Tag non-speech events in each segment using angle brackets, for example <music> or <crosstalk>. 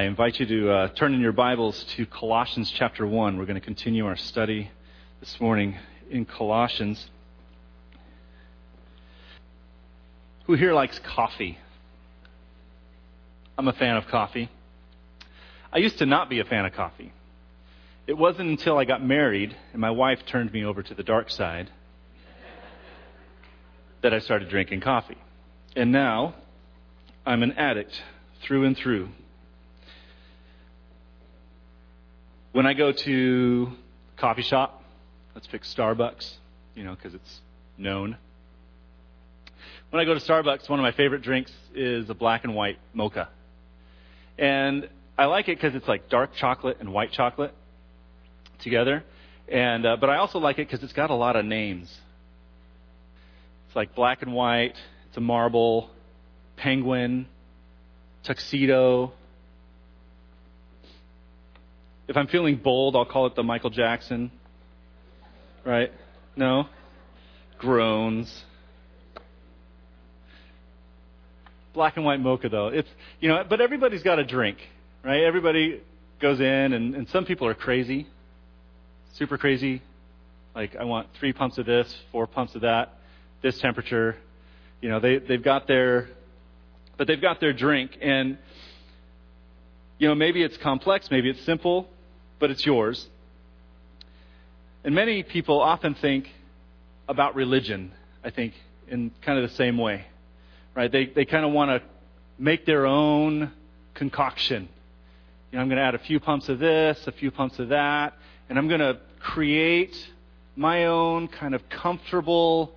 I invite you to uh, turn in your Bibles to Colossians chapter 1. We're going to continue our study this morning in Colossians. Who here likes coffee? I'm a fan of coffee. I used to not be a fan of coffee. It wasn't until I got married and my wife turned me over to the dark side that I started drinking coffee. And now I'm an addict through and through. When I go to coffee shop, let's pick Starbucks, you know, because it's known. When I go to Starbucks, one of my favorite drinks is a black and white mocha. And I like it because it's like dark chocolate and white chocolate together. And uh, but I also like it because it's got a lot of names. It's like black and white. It's a marble, penguin, tuxedo, if I'm feeling bold, I'll call it the Michael Jackson. Right? No? Groans. Black and white mocha, though. It's, you know, but everybody's got a drink, right? Everybody goes in, and, and some people are crazy, super crazy. Like, I want three pumps of this, four pumps of that, this temperature. You know, they, they've got their, but they've got their drink. And, you know, maybe it's complex, maybe it's simple, but it's yours. And many people often think about religion, I think, in kind of the same way. Right? They, they kind of want to make their own concoction. You know, I'm going to add a few pumps of this, a few pumps of that, and I'm going to create my own kind of comfortable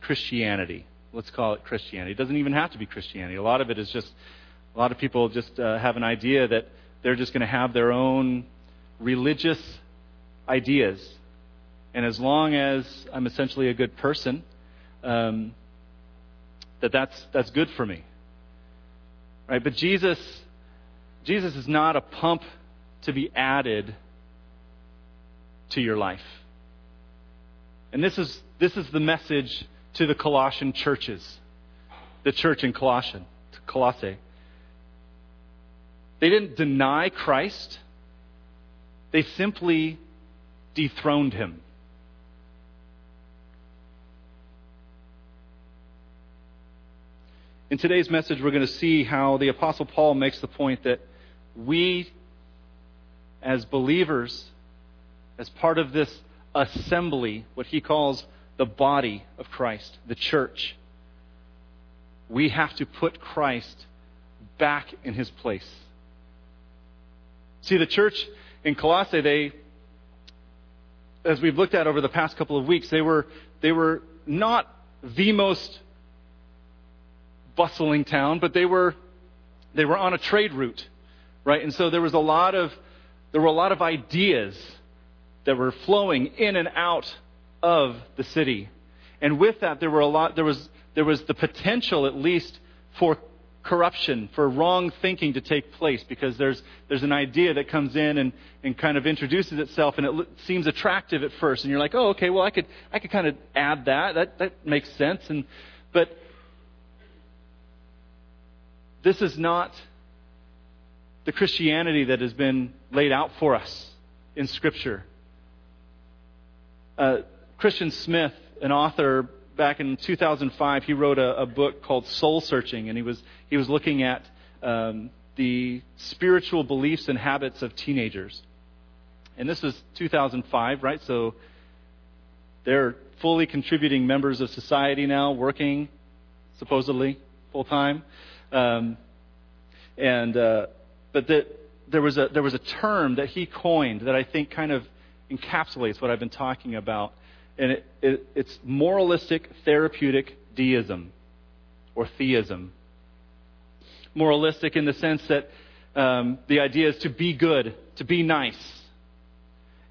Christianity. Let's call it Christianity. It doesn't even have to be Christianity. A lot of it is just, a lot of people just uh, have an idea that they're just going to have their own religious ideas. And as long as I'm essentially a good person, um, that that's, that's good for me. Right? But Jesus, Jesus is not a pump to be added to your life. And this is, this is the message to the Colossian churches, the church in Colossian, Colossae. They didn't deny Christ, they simply dethroned him. In today's message, we're going to see how the Apostle Paul makes the point that we, as believers, as part of this assembly, what he calls the body of Christ, the church, we have to put Christ back in his place. See, the church in Colossae, they, as we've looked at over the past couple of weeks, they were, they were not the most bustling town, but they were, they were on a trade route, right? And so there was a lot of, there were a lot of ideas that were flowing in and out of the city. And with that, there were a lot, there was, there was the potential, at least, for corruption, for wrong thinking to take place because there's, there's an idea that comes in and, and kind of introduces itself and it seems attractive at first. And you're like, oh, okay, well, I could, I could kind of add that. That, that makes sense. And, but this is not the Christianity that has been laid out for us in Scripture. Uh, Christian Smith, an author back in 2005, he wrote a, a book called Soul Searching, and he was, he was looking at um, the spiritual beliefs and habits of teenagers. And this was 2005, right? So they're fully contributing members of society now, working supposedly full time. Um, and uh, but the, there was a there was a term that he coined that I think kind of encapsulates what I've been talking about and it, it, it's moralistic therapeutic deism or theism. Moralistic in the sense that um, the idea is to be good, to be nice,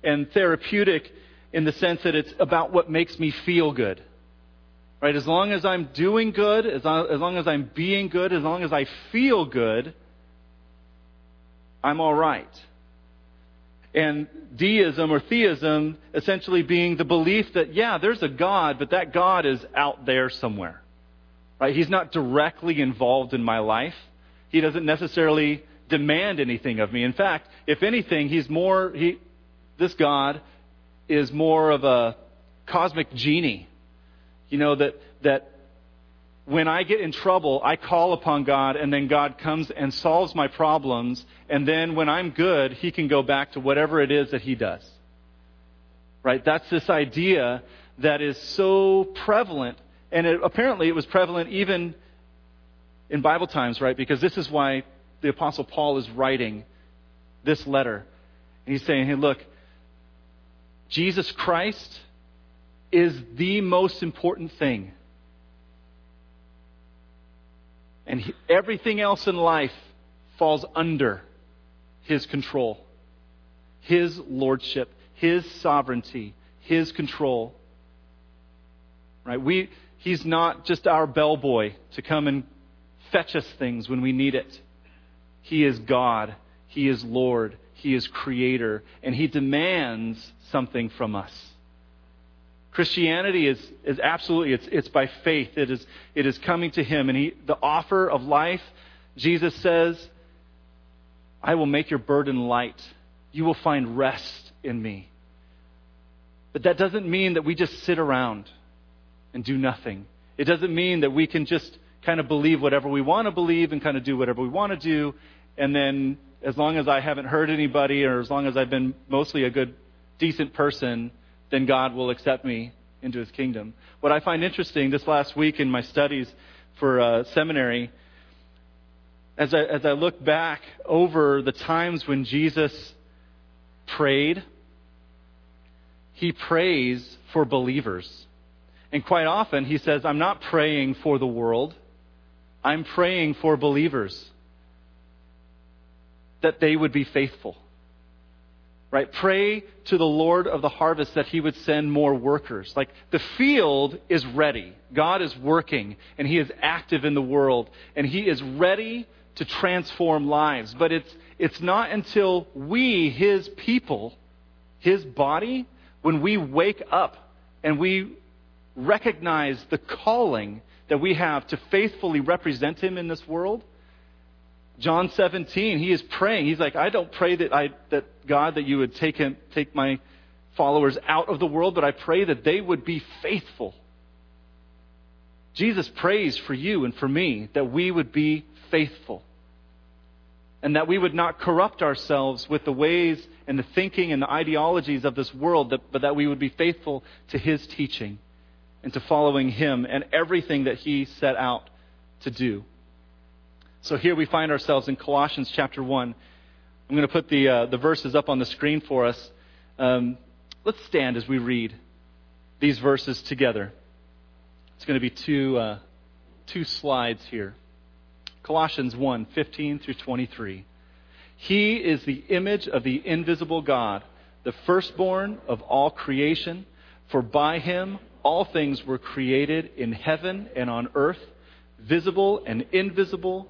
and therapeutic in the sense that it's about what makes me feel good. Right? As long as I'm doing good, as as long as I'm being good, as long as I feel good, I'm all right and deism or theism essentially being the belief that, yeah, there's a God, but that God is out there somewhere. Right? He's not directly involved in my life. He doesn't necessarily demand anything of me. In fact, if anything, he's more, he, this God is more of a cosmic genie. You know, that, that when I get in trouble, I call upon God, and then God comes and solves my problems. And then when I'm good, He can go back to whatever it is that He does. Right? That's this idea that is so prevalent. And it, apparently it was prevalent even in Bible times, right? Because this is why the Apostle Paul is writing this letter. And he's saying, hey, look, Jesus Christ is the most important thing. And he, everything else in life falls under his control, his lordship, his sovereignty, his control. Right? We, he's not just our bellboy to come and fetch us things when we need it. He is God. He is Lord. He is Creator. And He demands something from us. Christianity is, is absolutely, it's, it's by faith. It is, it is coming to Him. And he, the offer of life, Jesus says, I will make your burden light. You will find rest in me. But that doesn't mean that we just sit around and do nothing. It doesn't mean that we can just kind of believe whatever we want to believe and kind of do whatever we want to do. And then, as long as I haven't hurt anybody or as long as I've been mostly a good, decent person, then God will accept me into his kingdom. What I find interesting this last week in my studies for uh, seminary, as I, as I look back over the times when Jesus prayed, he prays for believers. And quite often he says, I'm not praying for the world. I'm praying for believers that they would be faithful. Right? Pray to the Lord of the harvest that he would send more workers. Like the field is ready. God is working and he is active in the world and he is ready to transform lives. But it's, it's not until we, his people, his body, when we wake up and we recognize the calling that we have to faithfully represent him in this world. John 17, he is praying. He's like, I don't pray that I that God that you would take him take my followers out of the world, but I pray that they would be faithful. Jesus prays for you and for me that we would be faithful. And that we would not corrupt ourselves with the ways and the thinking and the ideologies of this world, but that we would be faithful to his teaching and to following Him and everything that He set out to do. So here we find ourselves in Colossians chapter 1. I'm going to put the, uh, the verses up on the screen for us. Um, let's stand as we read these verses together. It's going to be two, uh, two slides here. Colossians 1 15 through 23. He is the image of the invisible God, the firstborn of all creation, for by him all things were created in heaven and on earth, visible and invisible,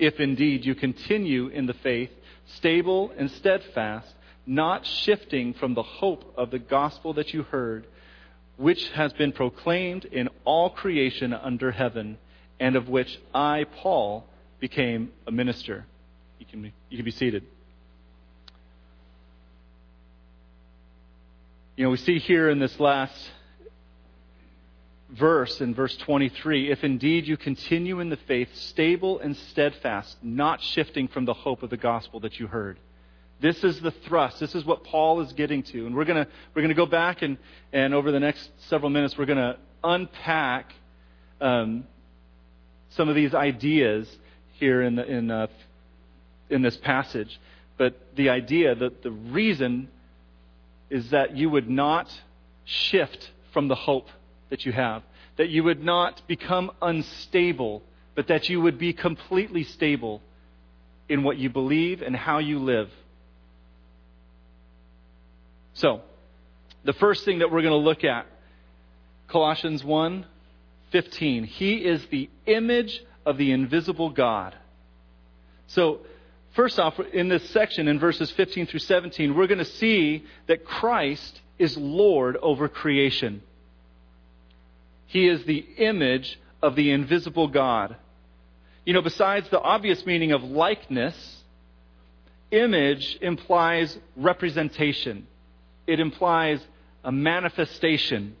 If indeed you continue in the faith, stable and steadfast, not shifting from the hope of the gospel that you heard, which has been proclaimed in all creation under heaven, and of which I, Paul, became a minister. You can be, you can be seated. You know, we see here in this last verse in verse 23 if indeed you continue in the faith, stable and steadfast, not shifting from the hope of the gospel that you heard. This is the thrust. This is what Paul is getting to. And we're going we're to go back and, and over the next several minutes, we're going to unpack um, some of these ideas here in, the, in, uh, in this passage. But the idea, that the reason is that you would not shift from the hope that you have, that you would not become unstable, but that you would be completely stable in what you believe and how you live. So, the first thing that we're going to look at, Colossians 1 15. He is the image of the invisible God. So, first off, in this section, in verses 15 through 17, we're going to see that Christ is Lord over creation. He is the image of the invisible God. You know, besides the obvious meaning of likeness, image implies representation, it implies a manifestation.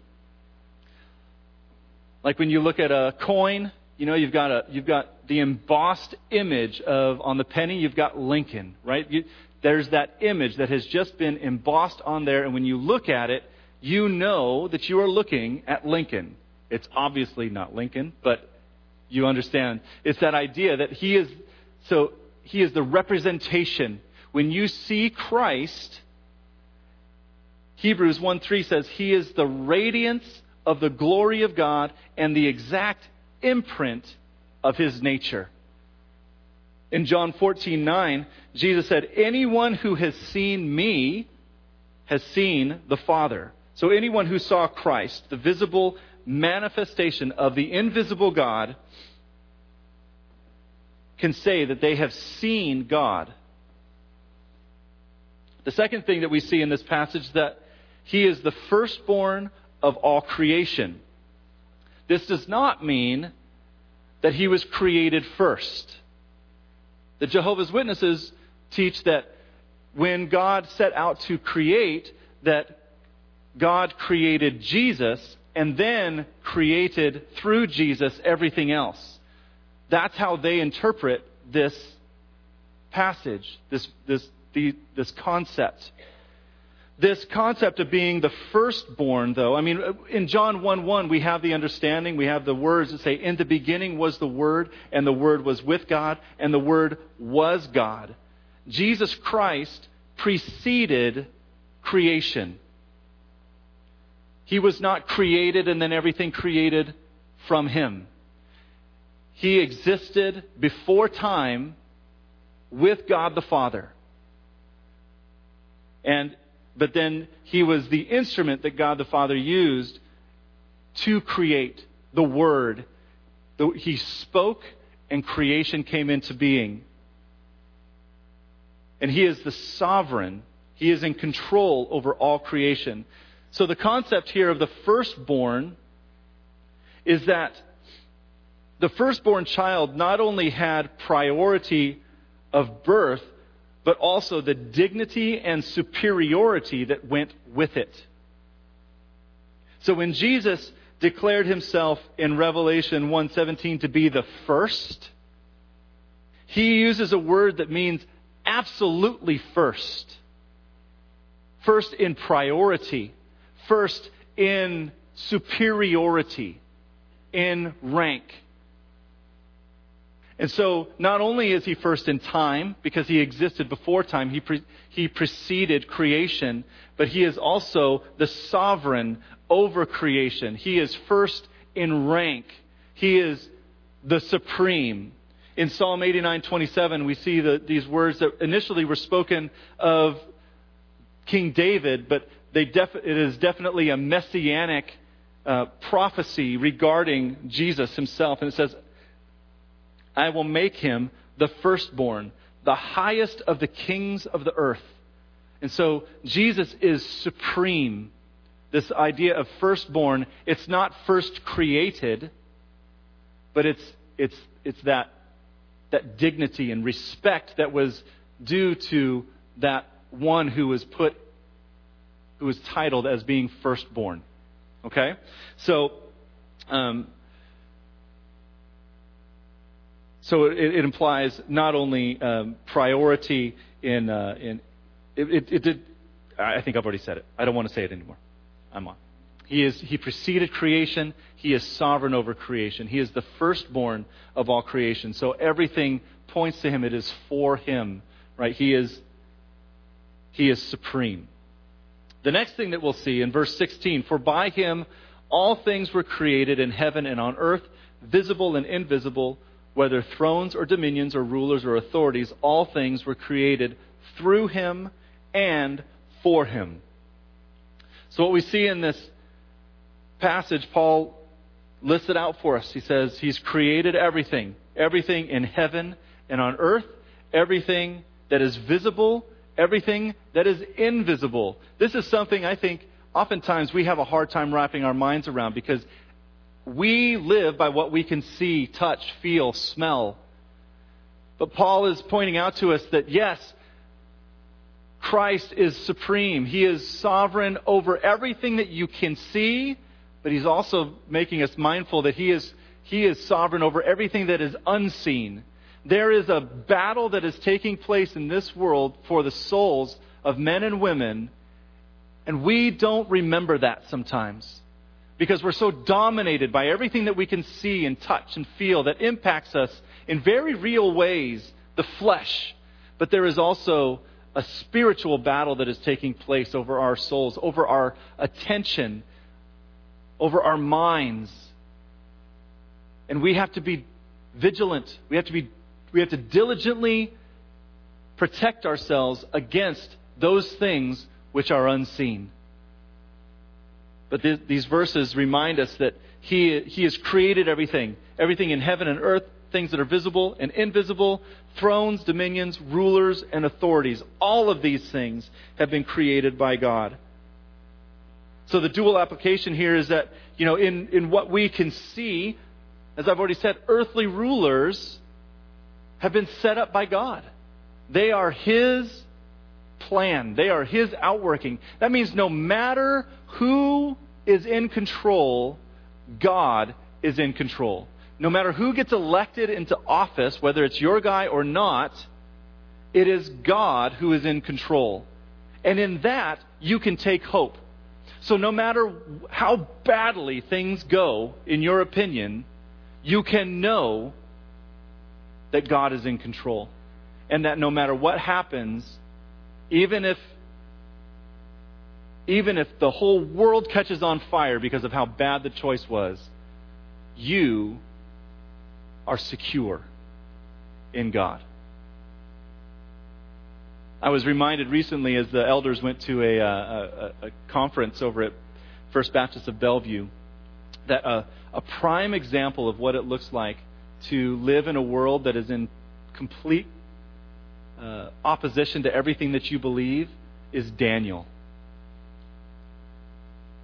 Like when you look at a coin, you know, you've got a you've got the embossed image of on the penny, you've got Lincoln, right? You, there's that image that has just been embossed on there, and when you look at it, you know that you are looking at Lincoln. It's obviously not Lincoln, but you understand. It's that idea that he is so he is the representation. When you see Christ, Hebrews 1 3 says, He is the radiance of the glory of God and the exact imprint of his nature. In John 14, 9, Jesus said, Anyone who has seen me has seen the Father. So anyone who saw Christ, the visible manifestation of the invisible God, can say that they have seen God. The second thing that we see in this passage that he is the firstborn of all creation. This does not mean that he was created first. The Jehovah's Witnesses teach that when God set out to create, that God created Jesus and then created through Jesus everything else. That's how they interpret this passage, this, this, the, this concept this concept of being the firstborn, though, I mean, in John 1 1, we have the understanding, we have the words that say, In the beginning was the Word, and the Word was with God, and the Word was God. Jesus Christ preceded creation. He was not created and then everything created from Him. He existed before time with God the Father. And but then he was the instrument that God the Father used to create the Word. He spoke, and creation came into being. And he is the sovereign, he is in control over all creation. So the concept here of the firstborn is that the firstborn child not only had priority of birth, but also the dignity and superiority that went with it. So when Jesus declared himself in Revelation 1:17 to be the first, he uses a word that means absolutely first. First in priority, first in superiority, in rank. And so, not only is he first in time, because he existed before time, he, pre- he preceded creation, but he is also the sovereign over creation. He is first in rank. He is the supreme. In Psalm 89:27, we see the, these words that initially were spoken of King David, but def- it is definitely a messianic uh, prophecy regarding Jesus himself. And it says, I will make him the firstborn, the highest of the kings of the earth. And so Jesus is supreme. This idea of firstborn, it's not first created, but it's, it's, it's that, that dignity and respect that was due to that one who was put, who was titled as being firstborn. Okay? So, um, so it, it implies not only um, priority in, uh, in, it, it, it did. I think I've already said it. I don't want to say it anymore. I'm on. He, is, he preceded creation. He is sovereign over creation. He is the firstborn of all creation. So everything points to him. It is for him, right? He is, he is supreme. The next thing that we'll see in verse 16 For by him all things were created in heaven and on earth, visible and invisible, whether thrones or dominions or rulers or authorities, all things were created through him and for him. So, what we see in this passage, Paul lists it out for us. He says he's created everything everything in heaven and on earth, everything that is visible, everything that is invisible. This is something I think oftentimes we have a hard time wrapping our minds around because we live by what we can see, touch, feel, smell. But Paul is pointing out to us that yes, Christ is supreme. He is sovereign over everything that you can see, but he's also making us mindful that he is, he is sovereign over everything that is unseen. There is a battle that is taking place in this world for the souls of men and women, and we don't remember that sometimes because we're so dominated by everything that we can see and touch and feel that impacts us in very real ways, the flesh. But there is also a spiritual battle that is taking place over our souls, over our attention, over our minds. And we have to be vigilant. We have to be we have to diligently protect ourselves against those things which are unseen. But th- these verses remind us that he, he has created everything everything in heaven and earth, things that are visible and invisible, thrones, dominions, rulers, and authorities. All of these things have been created by God. So the dual application here is that, you know, in, in what we can see, as I've already said, earthly rulers have been set up by God. They are His plan, they are His outworking. That means no matter who is in control, God is in control no matter who gets elected into office, whether it's your guy or not, it is God who is in control. And in that, you can take hope. So no matter how badly things go, in your opinion, you can know that God is in control. And that no matter what happens, even if even if the whole world catches on fire because of how bad the choice was, you are secure in God. I was reminded recently as the elders went to a, uh, a, a conference over at First Baptist of Bellevue that a, a prime example of what it looks like to live in a world that is in complete uh, opposition to everything that you believe is Daniel.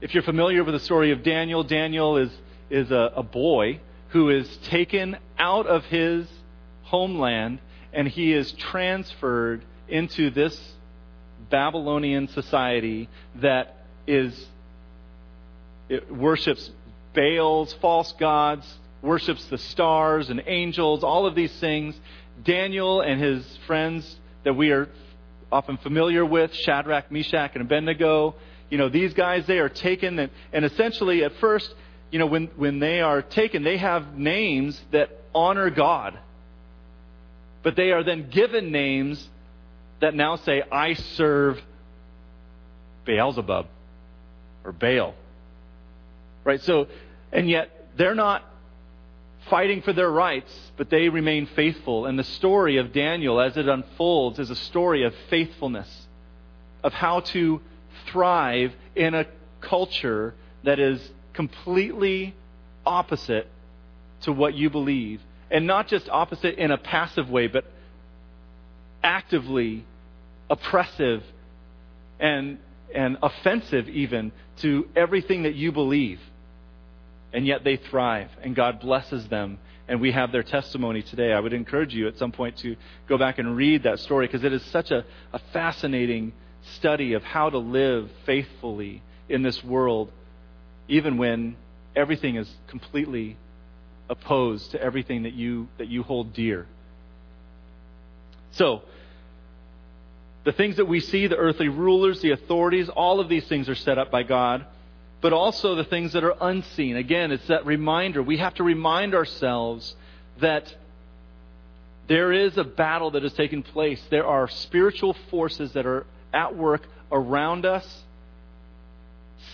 If you're familiar with the story of Daniel, Daniel is, is a, a boy who is taken out of his homeland and he is transferred into this Babylonian society that is worships Baals, false gods, worships the stars and angels, all of these things. Daniel and his friends that we are often familiar with, Shadrach, Meshach, and Abednego, you know, these guys, they are taken and, and essentially at first you know, when, when they are taken, they have names that honor God. But they are then given names that now say, I serve Beelzebub or Baal. Right? So, and yet they're not fighting for their rights, but they remain faithful. And the story of Daniel, as it unfolds, is a story of faithfulness, of how to thrive in a culture that is completely opposite to what you believe. And not just opposite in a passive way, but actively oppressive and, and offensive even to everything that you believe. And yet they thrive, and God blesses them. And we have their testimony today. I would encourage you at some point to go back and read that story because it is such a, a fascinating study of how to live faithfully in this world even when everything is completely opposed to everything that you, that you hold dear. So, The things that we see, the earthly rulers, the authorities, all of these things are set up by God, but also the things that are unseen. Again, it's that reminder. We have to remind ourselves that there is a battle that is taking place. There are spiritual forces that are at work around us,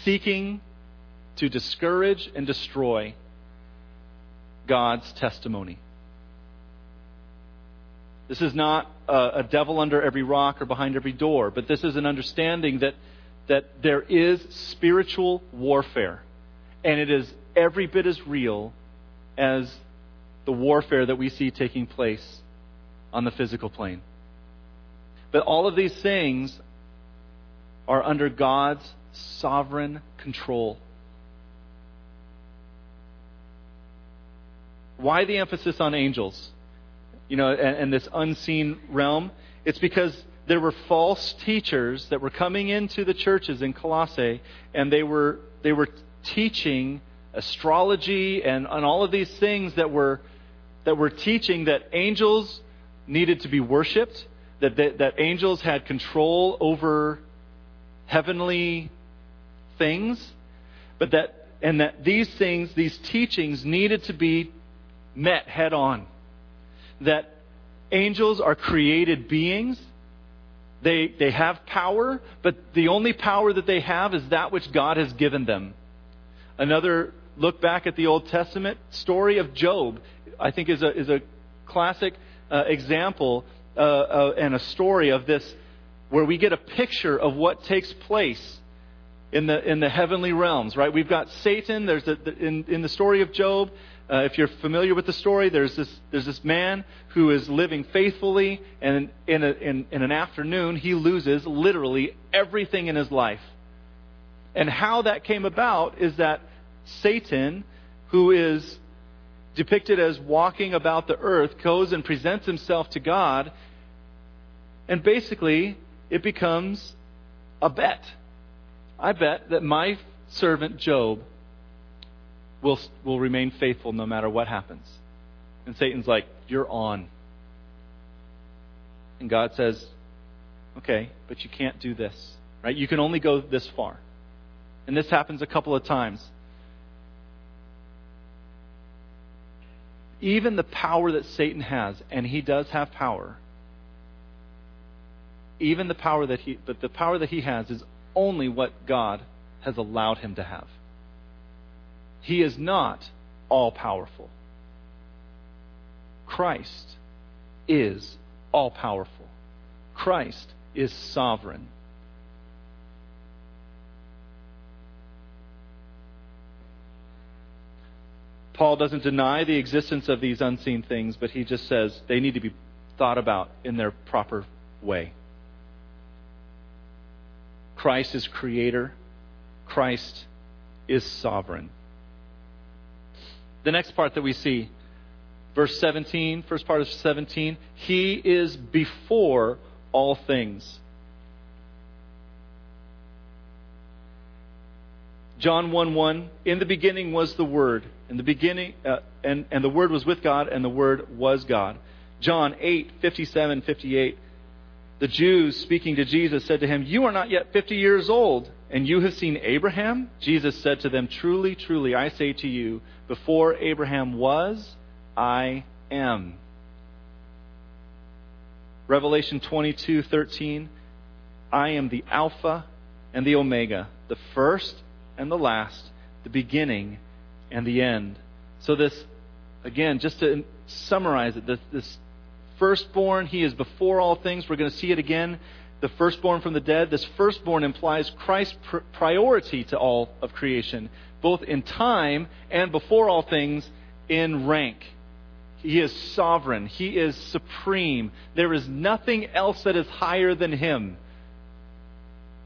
seeking to discourage and destroy God's testimony. This is not a, a, devil under every rock or behind every door, but this is an understanding that, that there is spiritual warfare, and it is every bit as real as the warfare that we see taking place on the physical plane. But all of these things are under God's sovereign control. Why the emphasis on angels? You know, and, and this unseen realm? It's because there were false teachers that were coming into the churches in Colossae, and they were they were teaching astrology and, and all of these things that were that were teaching that angels needed to be worshipped, that, that, that angels had control over heavenly things, but that and that these things, these teachings needed to be met head on. That angels are created beings. They, they have power, but the only power that they have is that which God has given them. Another look back at the Old Testament story of Job, I think is a, is a classic uh, example uh, uh, and a story of this where we get a picture of what takes place in the, in the heavenly realms, right? We've got Satan. There's in, in the story of Job, uh, if you're familiar with the story, there's this, there's this man who is living faithfully, and in, a, in, in an afternoon, he loses literally everything in his life. And how that came about is that Satan, who is depicted as walking about the earth, goes and presents himself to God, and basically it becomes a bet. I bet that my servant Job will, will remain faithful no matter what happens. And Satan's like, You're on. And God says, Okay, but you can't do this. Right? You can only go this far. And this happens a couple of times. Even the power that Satan has, and he does have power, even the power that he, but the power that he has is only what God has allowed him to have. He is not all powerful. Christ is all powerful. Christ is sovereign. Paul doesn't deny the existence of these unseen things, but he just says they need to be thought about in their proper way. Christ is creator, Christ is sovereign. The next part that we see, verse 17, first part of 17, he is before all things. John 1 1, in the beginning was the Word. In the beginning, uh, and, and the Word was with God, and the Word was God. John 8 57 58, the Jews speaking to Jesus said to him, You are not yet 50 years old, and you have seen Abraham? Jesus said to them, Truly, truly, I say to you, before Abraham was, I am. Revelation 22:13 I am the alpha and the omega, the first and the last, the beginning and the end. So this again, just to summarize it, this, this firstborn, he is before all things. We're going to see it again. The firstborn from the dead. This firstborn implies Christ's pr- priority to all of creation both in time and before all things in rank. He is sovereign. He is supreme. There is nothing else that is higher than him.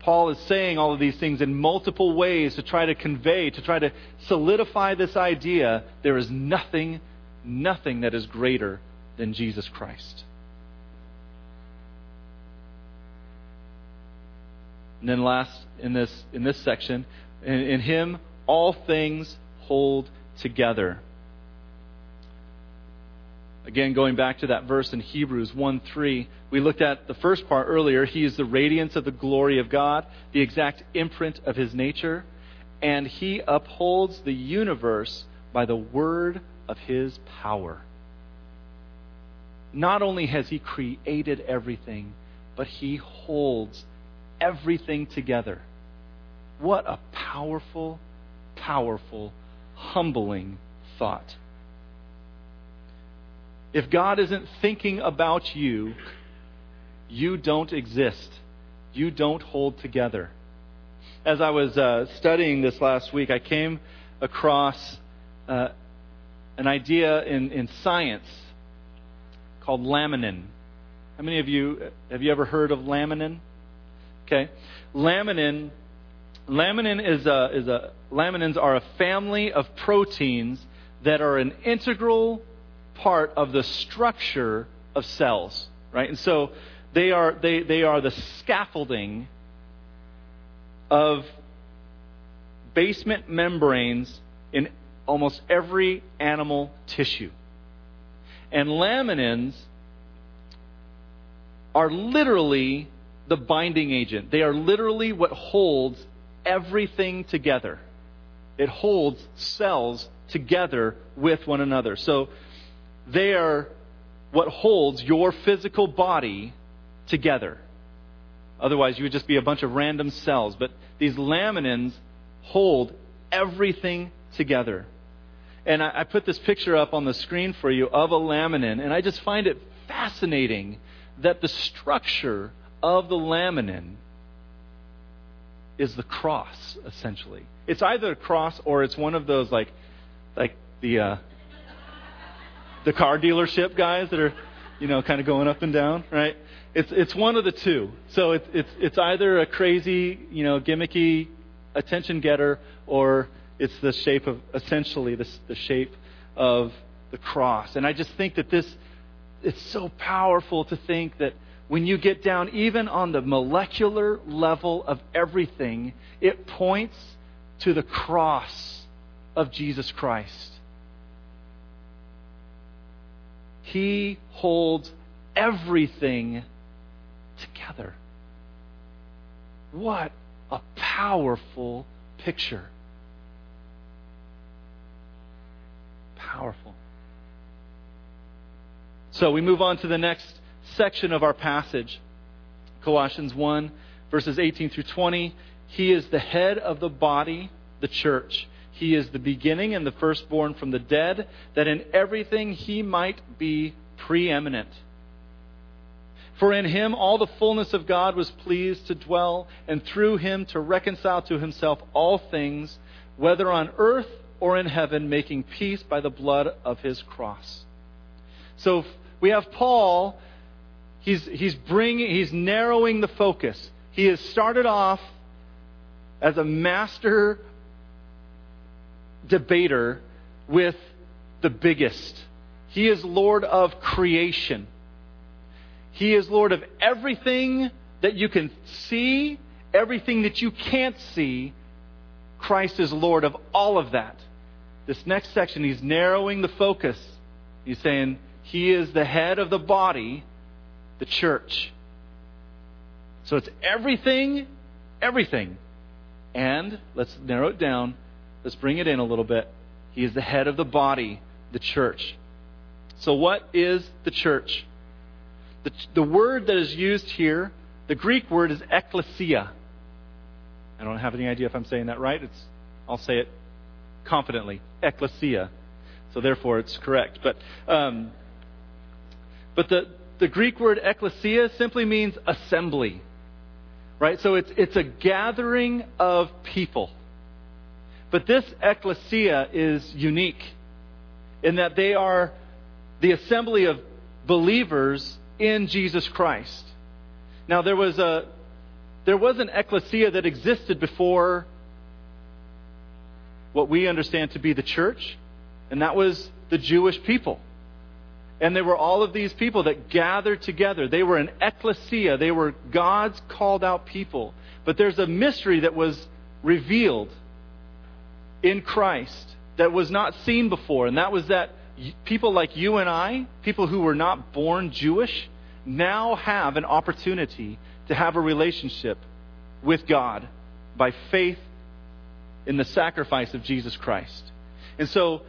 Paul is saying all of these things in multiple ways to try to convey, to try to solidify this idea. There is nothing, nothing that is greater than Jesus Christ. And then last in this in this section, in, in him all things hold together. Again, going back to that verse in Hebrews 1 3, we looked at the first part earlier. He is the radiance of the glory of God, the exact imprint of his nature, and he upholds the universe by the word of his power. Not only has he created everything, but he holds everything together. What a powerful, powerful, humbling thought. If God isn't thinking about you, you don't exist. You don't hold together. As I was uh, studying this last week, I came across uh, an idea in, in science called laminin. How many of you have you ever heard of laminin? Okay, laminin. Laminin is a, is a laminins are a family of proteins that are an integral part of the structure of cells, right? And so they are, they, they are the scaffolding of basement membranes in almost every animal tissue. And laminins are literally the binding agent. They are literally what holds everything together. It holds cells together with one another. So they are what holds your physical body together. Otherwise, you would just be a bunch of random cells. But these laminins hold everything together. And I, I, put this picture up on the screen for you of a laminin, and I just find it fascinating that the structure of the laminin is the cross, essentially. It's either a cross or it's one of those like, like the uh, the car dealership guys that are, you know, kind of going up and down, right? It's it's one of the two. So it's it's it's either a crazy, you know, gimmicky attention getter, or it's the shape of essentially the the shape of the cross. And I just think that this it's so powerful to think that when you get down even on the molecular level of everything, it points to the cross of Jesus Christ. He holds everything together. What a powerful picture. Powerful. So we move on to the next section of our passage Colossians 1, verses 18 through 20. He is the head of the body, the church. He is the beginning and the firstborn from the dead, that in everything he might be preeminent. For in him all the fullness of God was pleased to dwell, and through him to reconcile to himself all things, whether on earth or in heaven, making peace by the blood of his cross. So we have Paul, he's, he's bringing, he's narrowing the focus. He has started off as a master debater with the biggest. He is Lord of creation. He is Lord of everything that you can see, everything that you can't see. Christ is Lord of all of that. This next section, he's narrowing the focus. He's saying he is the head of the body, the church. So it's everything, everything. And let's narrow it down Let's bring it in a little bit. He is the head of the body, the church. So, what is the church? The, the word that is used here, the Greek word is ekklesia. I don't have any idea if I'm saying that right. It's, I'll say it confidently. ecclesia. So, therefore, it's correct. But, um, but the, the Greek word ecclesia simply means assembly. Right? So, it's, it's a gathering of people. But this ecclesia is unique in that they are the assembly of believers in Jesus Christ. Now there was a there was an ecclesia that existed before what we understand to be the church, and that was the Jewish people. And there were all of these people that gathered together. They were an ecclesia. They were God's called out people. But there's a mystery that was revealed in Christ that was not seen before, and that was that people like you and I, people who were not born Jewish, now have an opportunity to have a relationship with God by faith in the sacrifice of Jesus Christ. And so,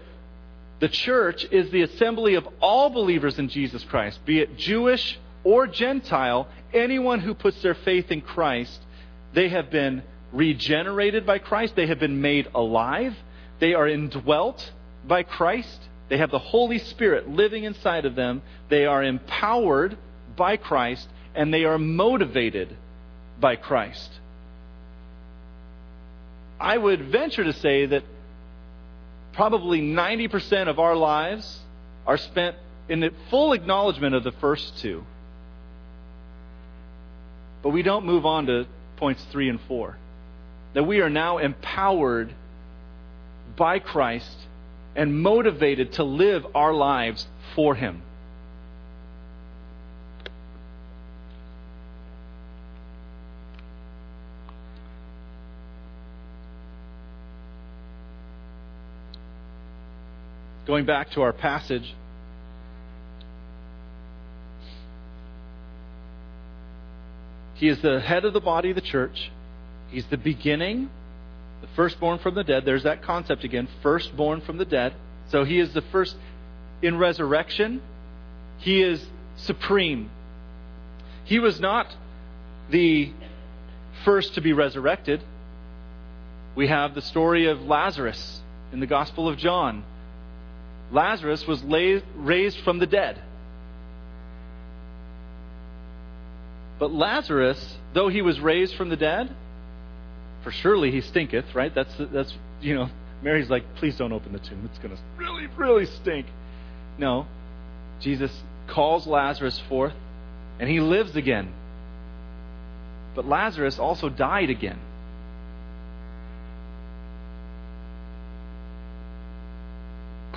the church is the assembly of all believers in Jesus Christ, be it Jewish or Gentile, anyone who puts their faith in Christ, they have been regenerated by Christ, they have been made alive, they are indwelt by Christ, they have the Holy Spirit living inside of them, they are empowered by Christ, and they are motivated by Christ. I would venture to say that probably 90% of our lives are spent in the full acknowledgement of the first two. But we don't move on to points three and four. That we are now empowered by Christ and motivated to live our lives for Him. Going back to our passage, he is the head of the body of the church. He's the beginning, the firstborn from the dead. There's that concept again firstborn from the dead. So he is the first in resurrection. He is supreme. He was not the first to be resurrected. We have the story of Lazarus in the Gospel of John. Lazarus was raised from the dead. But Lazarus, though he was raised from the dead, for surely he stinketh, right? That's, that's you know, Mary's like, please don't open the tomb. It's going to really, really stink. No. Jesus calls Lazarus forth, and he lives again. But Lazarus also died again.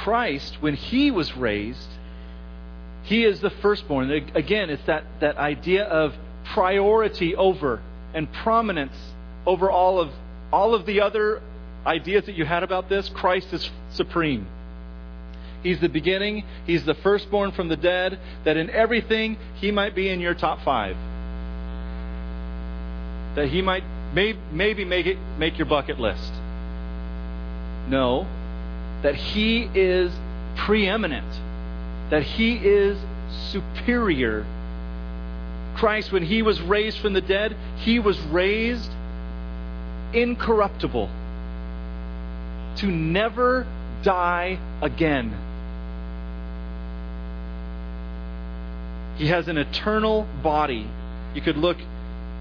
Christ, when he was raised, he is the firstborn. Again, it's that, that idea of priority over and prominence over all of all of the other ideas that you had about this. Christ is supreme. He's the beginning. He's the firstborn from the dead. That in everything he might be in your top five. That he might may, maybe make it make your bucket list. No, that he is preeminent, that he is superior. Christ, when he was raised from the dead, he was raised incorruptible to never die again. He has an eternal body. You could look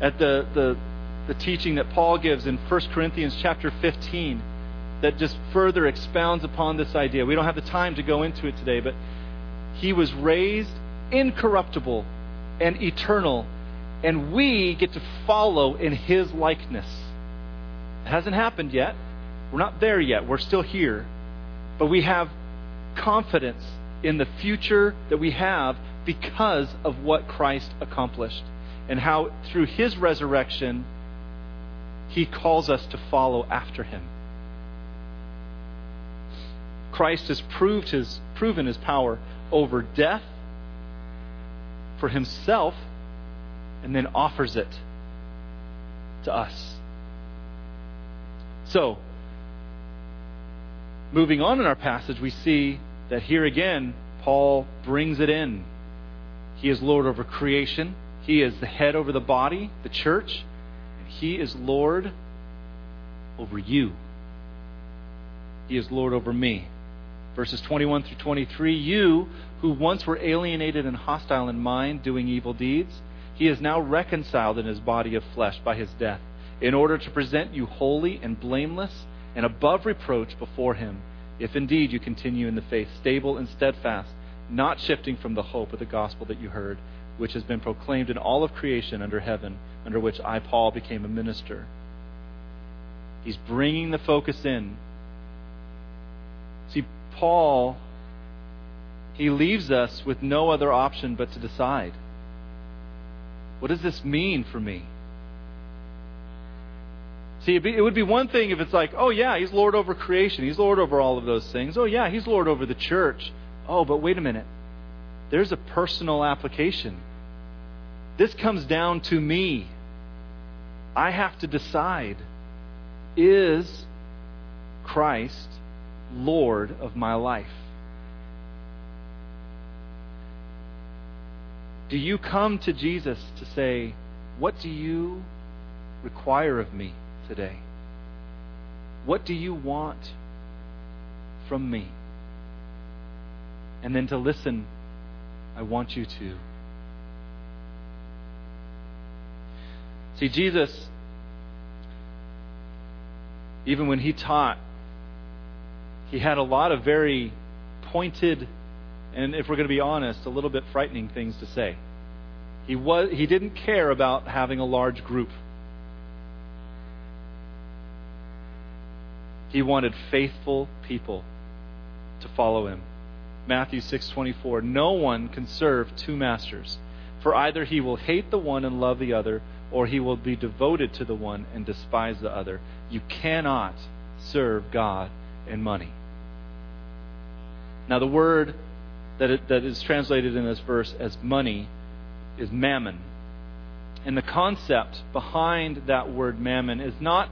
at the, the, the teaching that Paul gives in 1 Corinthians chapter 15 that just further expounds upon this idea. We don't have the time to go into it today, but he was raised incorruptible and eternal, and we get to follow in his likeness. It hasn't happened yet. We're not there yet. We're still here. But we have confidence in the future that we have because of what Christ accomplished and how through his resurrection he calls us to follow after him. Christ has proved his, proven his power over death for himself and then offers it to us. So, moving on in our passage, we see that here again, Paul brings it in. He is Lord over creation, He is the head over the body, the church, and He is Lord over you. He is Lord over me. Verses 21 through 23 You, who once were alienated and hostile in mind, doing evil deeds, he is now reconciled in his body of flesh by his death, in order to present you holy and blameless and above reproach before him, if indeed you continue in the faith, stable and steadfast, not shifting from the hope of the gospel that you heard, which has been proclaimed in all of creation under heaven, under which I, Paul, became a minister. He's bringing the focus in. Paul, he leaves us with no other option but to decide. What does this mean for me? See, it would be one thing if it's like, oh, yeah, he's Lord over creation. He's Lord over all of those things. Oh, yeah, he's Lord over the church. oh, but wait a minute. There's a personal application. This comes down to me. I have to decide is Christ Lord of my life? Do you come to Jesus to say, What do you require of me today? What do you want from me? And then to listen, I want you to. See, Jesus, even when he taught, he had a lot of very pointed and if we're going to be honest, a little bit frightening things to say. He, was, he didn't care about having a large group. He wanted faithful people to follow him. Matthew 6:24 No one can serve two masters, for either he will hate the one and love the other, or he will be devoted to the one and despise the other. You cannot serve God and money. Now the word that, it, that is translated in this verse as money is mammon. And the concept behind that word mammon is not,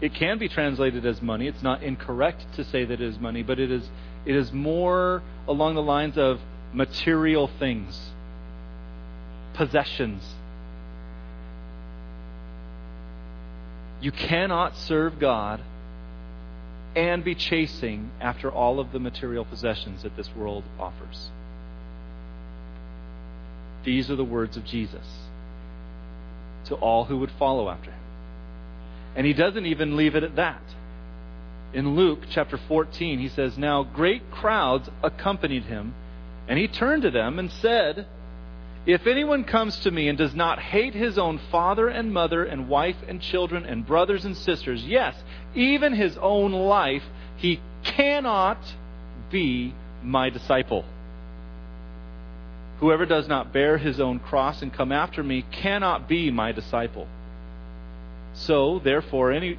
it can be translated as money. It's not incorrect to say that it is money, but it is, it is more along the lines of material things, possessions. You cannot serve God and be chasing after all of the material possessions that this world offers. These are the words of Jesus to all who would follow after him. And he doesn't even leave it at that. In Luke chapter 14, he says, Now great crowds accompanied him, and he turned to them and said, if anyone comes to me and does not hate his own father and mother and wife and children and brothers and sisters, yes, even his own life, he cannot be my disciple. Whoever does not bear his own cross and come after me cannot be my disciple. So, therefore, any,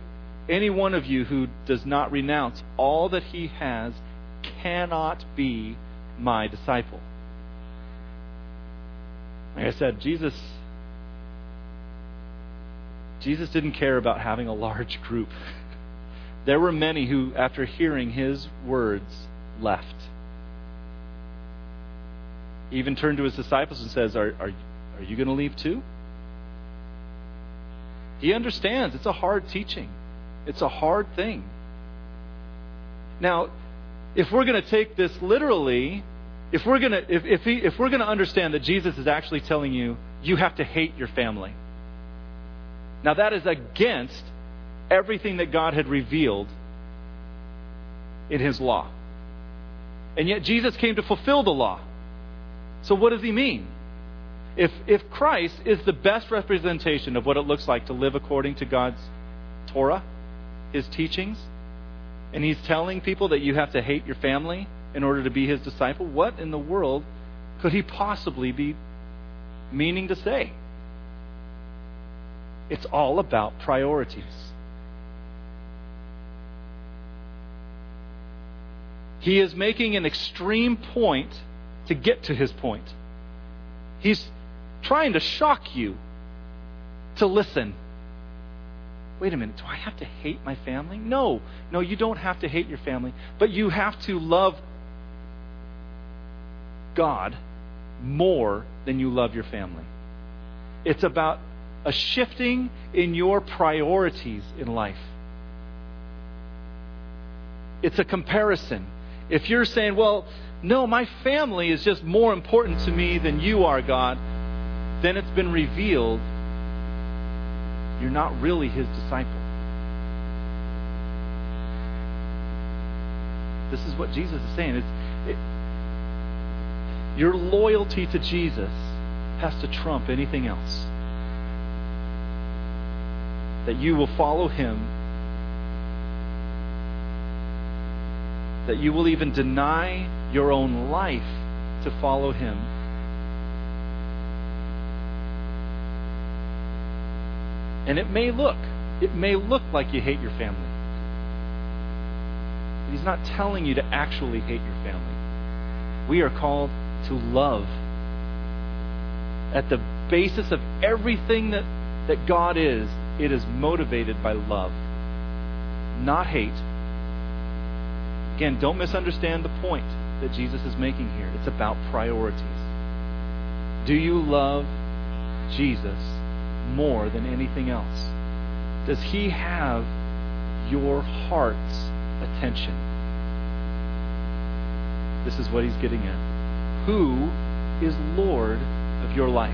any one of you who does not renounce all that he has cannot be my disciple. Like I said, Jesus Jesus didn't care about having a large group. <laughs> There were many who, after hearing his words, left. He even turned to his disciples and says, Are, are, are you going to leave too? He understands it's a hard teaching, it's a hard thing. Now, if we're going to take this literally, if we're gonna if if, he, if we're gonna understand that Jesus is actually telling you you have to hate your family. Now that is against everything that God had revealed in his law. And yet Jesus came to fulfill the law. So what does he mean? If if Christ is the best representation of what it looks like to live according to God's Torah, his teachings, and he's telling people that you have to hate your family in order to be his disciple, what in the world could he possibly be meaning to say? It's all about priorities. He is making an extreme point to get to his point. He's trying to shock you to listen. Wait a minute, do I have to hate my family? No, no, you don't have to hate your family, but you have to love God more than you love your family. It's about a shifting in your priorities in life. It's a comparison. If you're saying, well, no, my family is just more important to me than you are, God, then it's been revealed you're not really his disciple. This is what Jesus is saying. It's, it, your loyalty to Jesus has to trump anything else. That you will follow him. That you will even deny your own life to follow him. And it may look, it may look like you hate your family. But he's not telling you to actually hate your family. We are called to love. At the basis of everything that, that God is, it is motivated by love, not hate. Again, don't misunderstand the point that Jesus is making here. It's about priorities. Do you love Jesus more than anything else? Does he have your heart's attention? This is what he's getting at. Who is Lord of your life?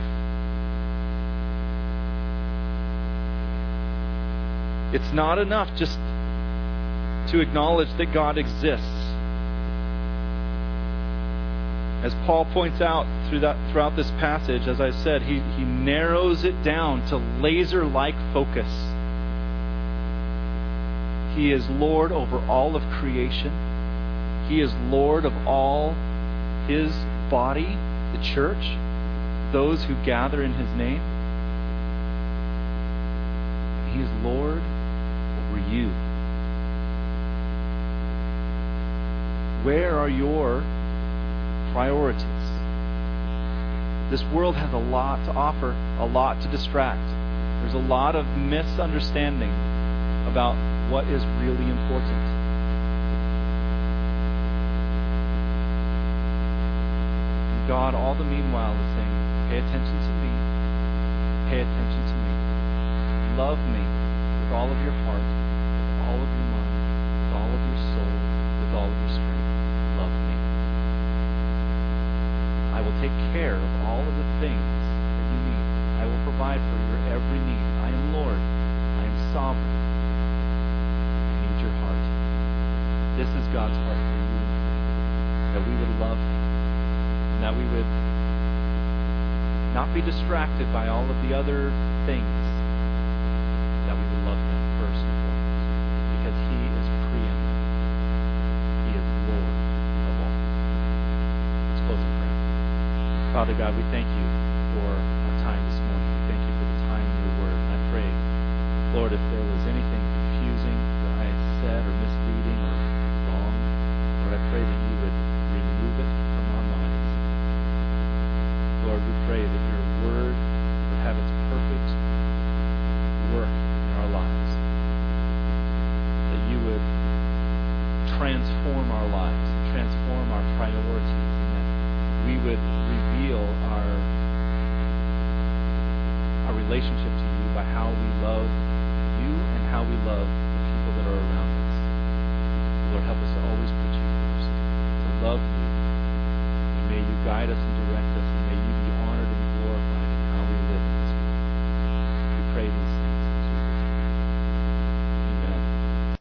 It's not enough just to acknowledge that God exists. As Paul points out through that, throughout this passage, as I said, he, he narrows it down to laser like focus. He is Lord over all of creation. He is Lord of all His body, the church, those who gather in His name. He is Lord over you. Where are your priorities? This world has a lot to offer, a lot to distract. There's a lot of misunderstanding about what is really important. God, all the meanwhile, is saying, pay attention to me. Pay attention to me. Love me with all of your heart, with all of your mind, with all of your soul, with all of your strength. Love me. I will take care of all of the things that you need. I will provide for your every need. I am Lord. I am sovereign. I need your heart. This is God's heart for you. That we would love Him. And that we would not be distracted by all of the other things. That we would love Him first and foremost. Because He is preeminent. He is Lord of all. Let's close in prayer. Father God, we thank you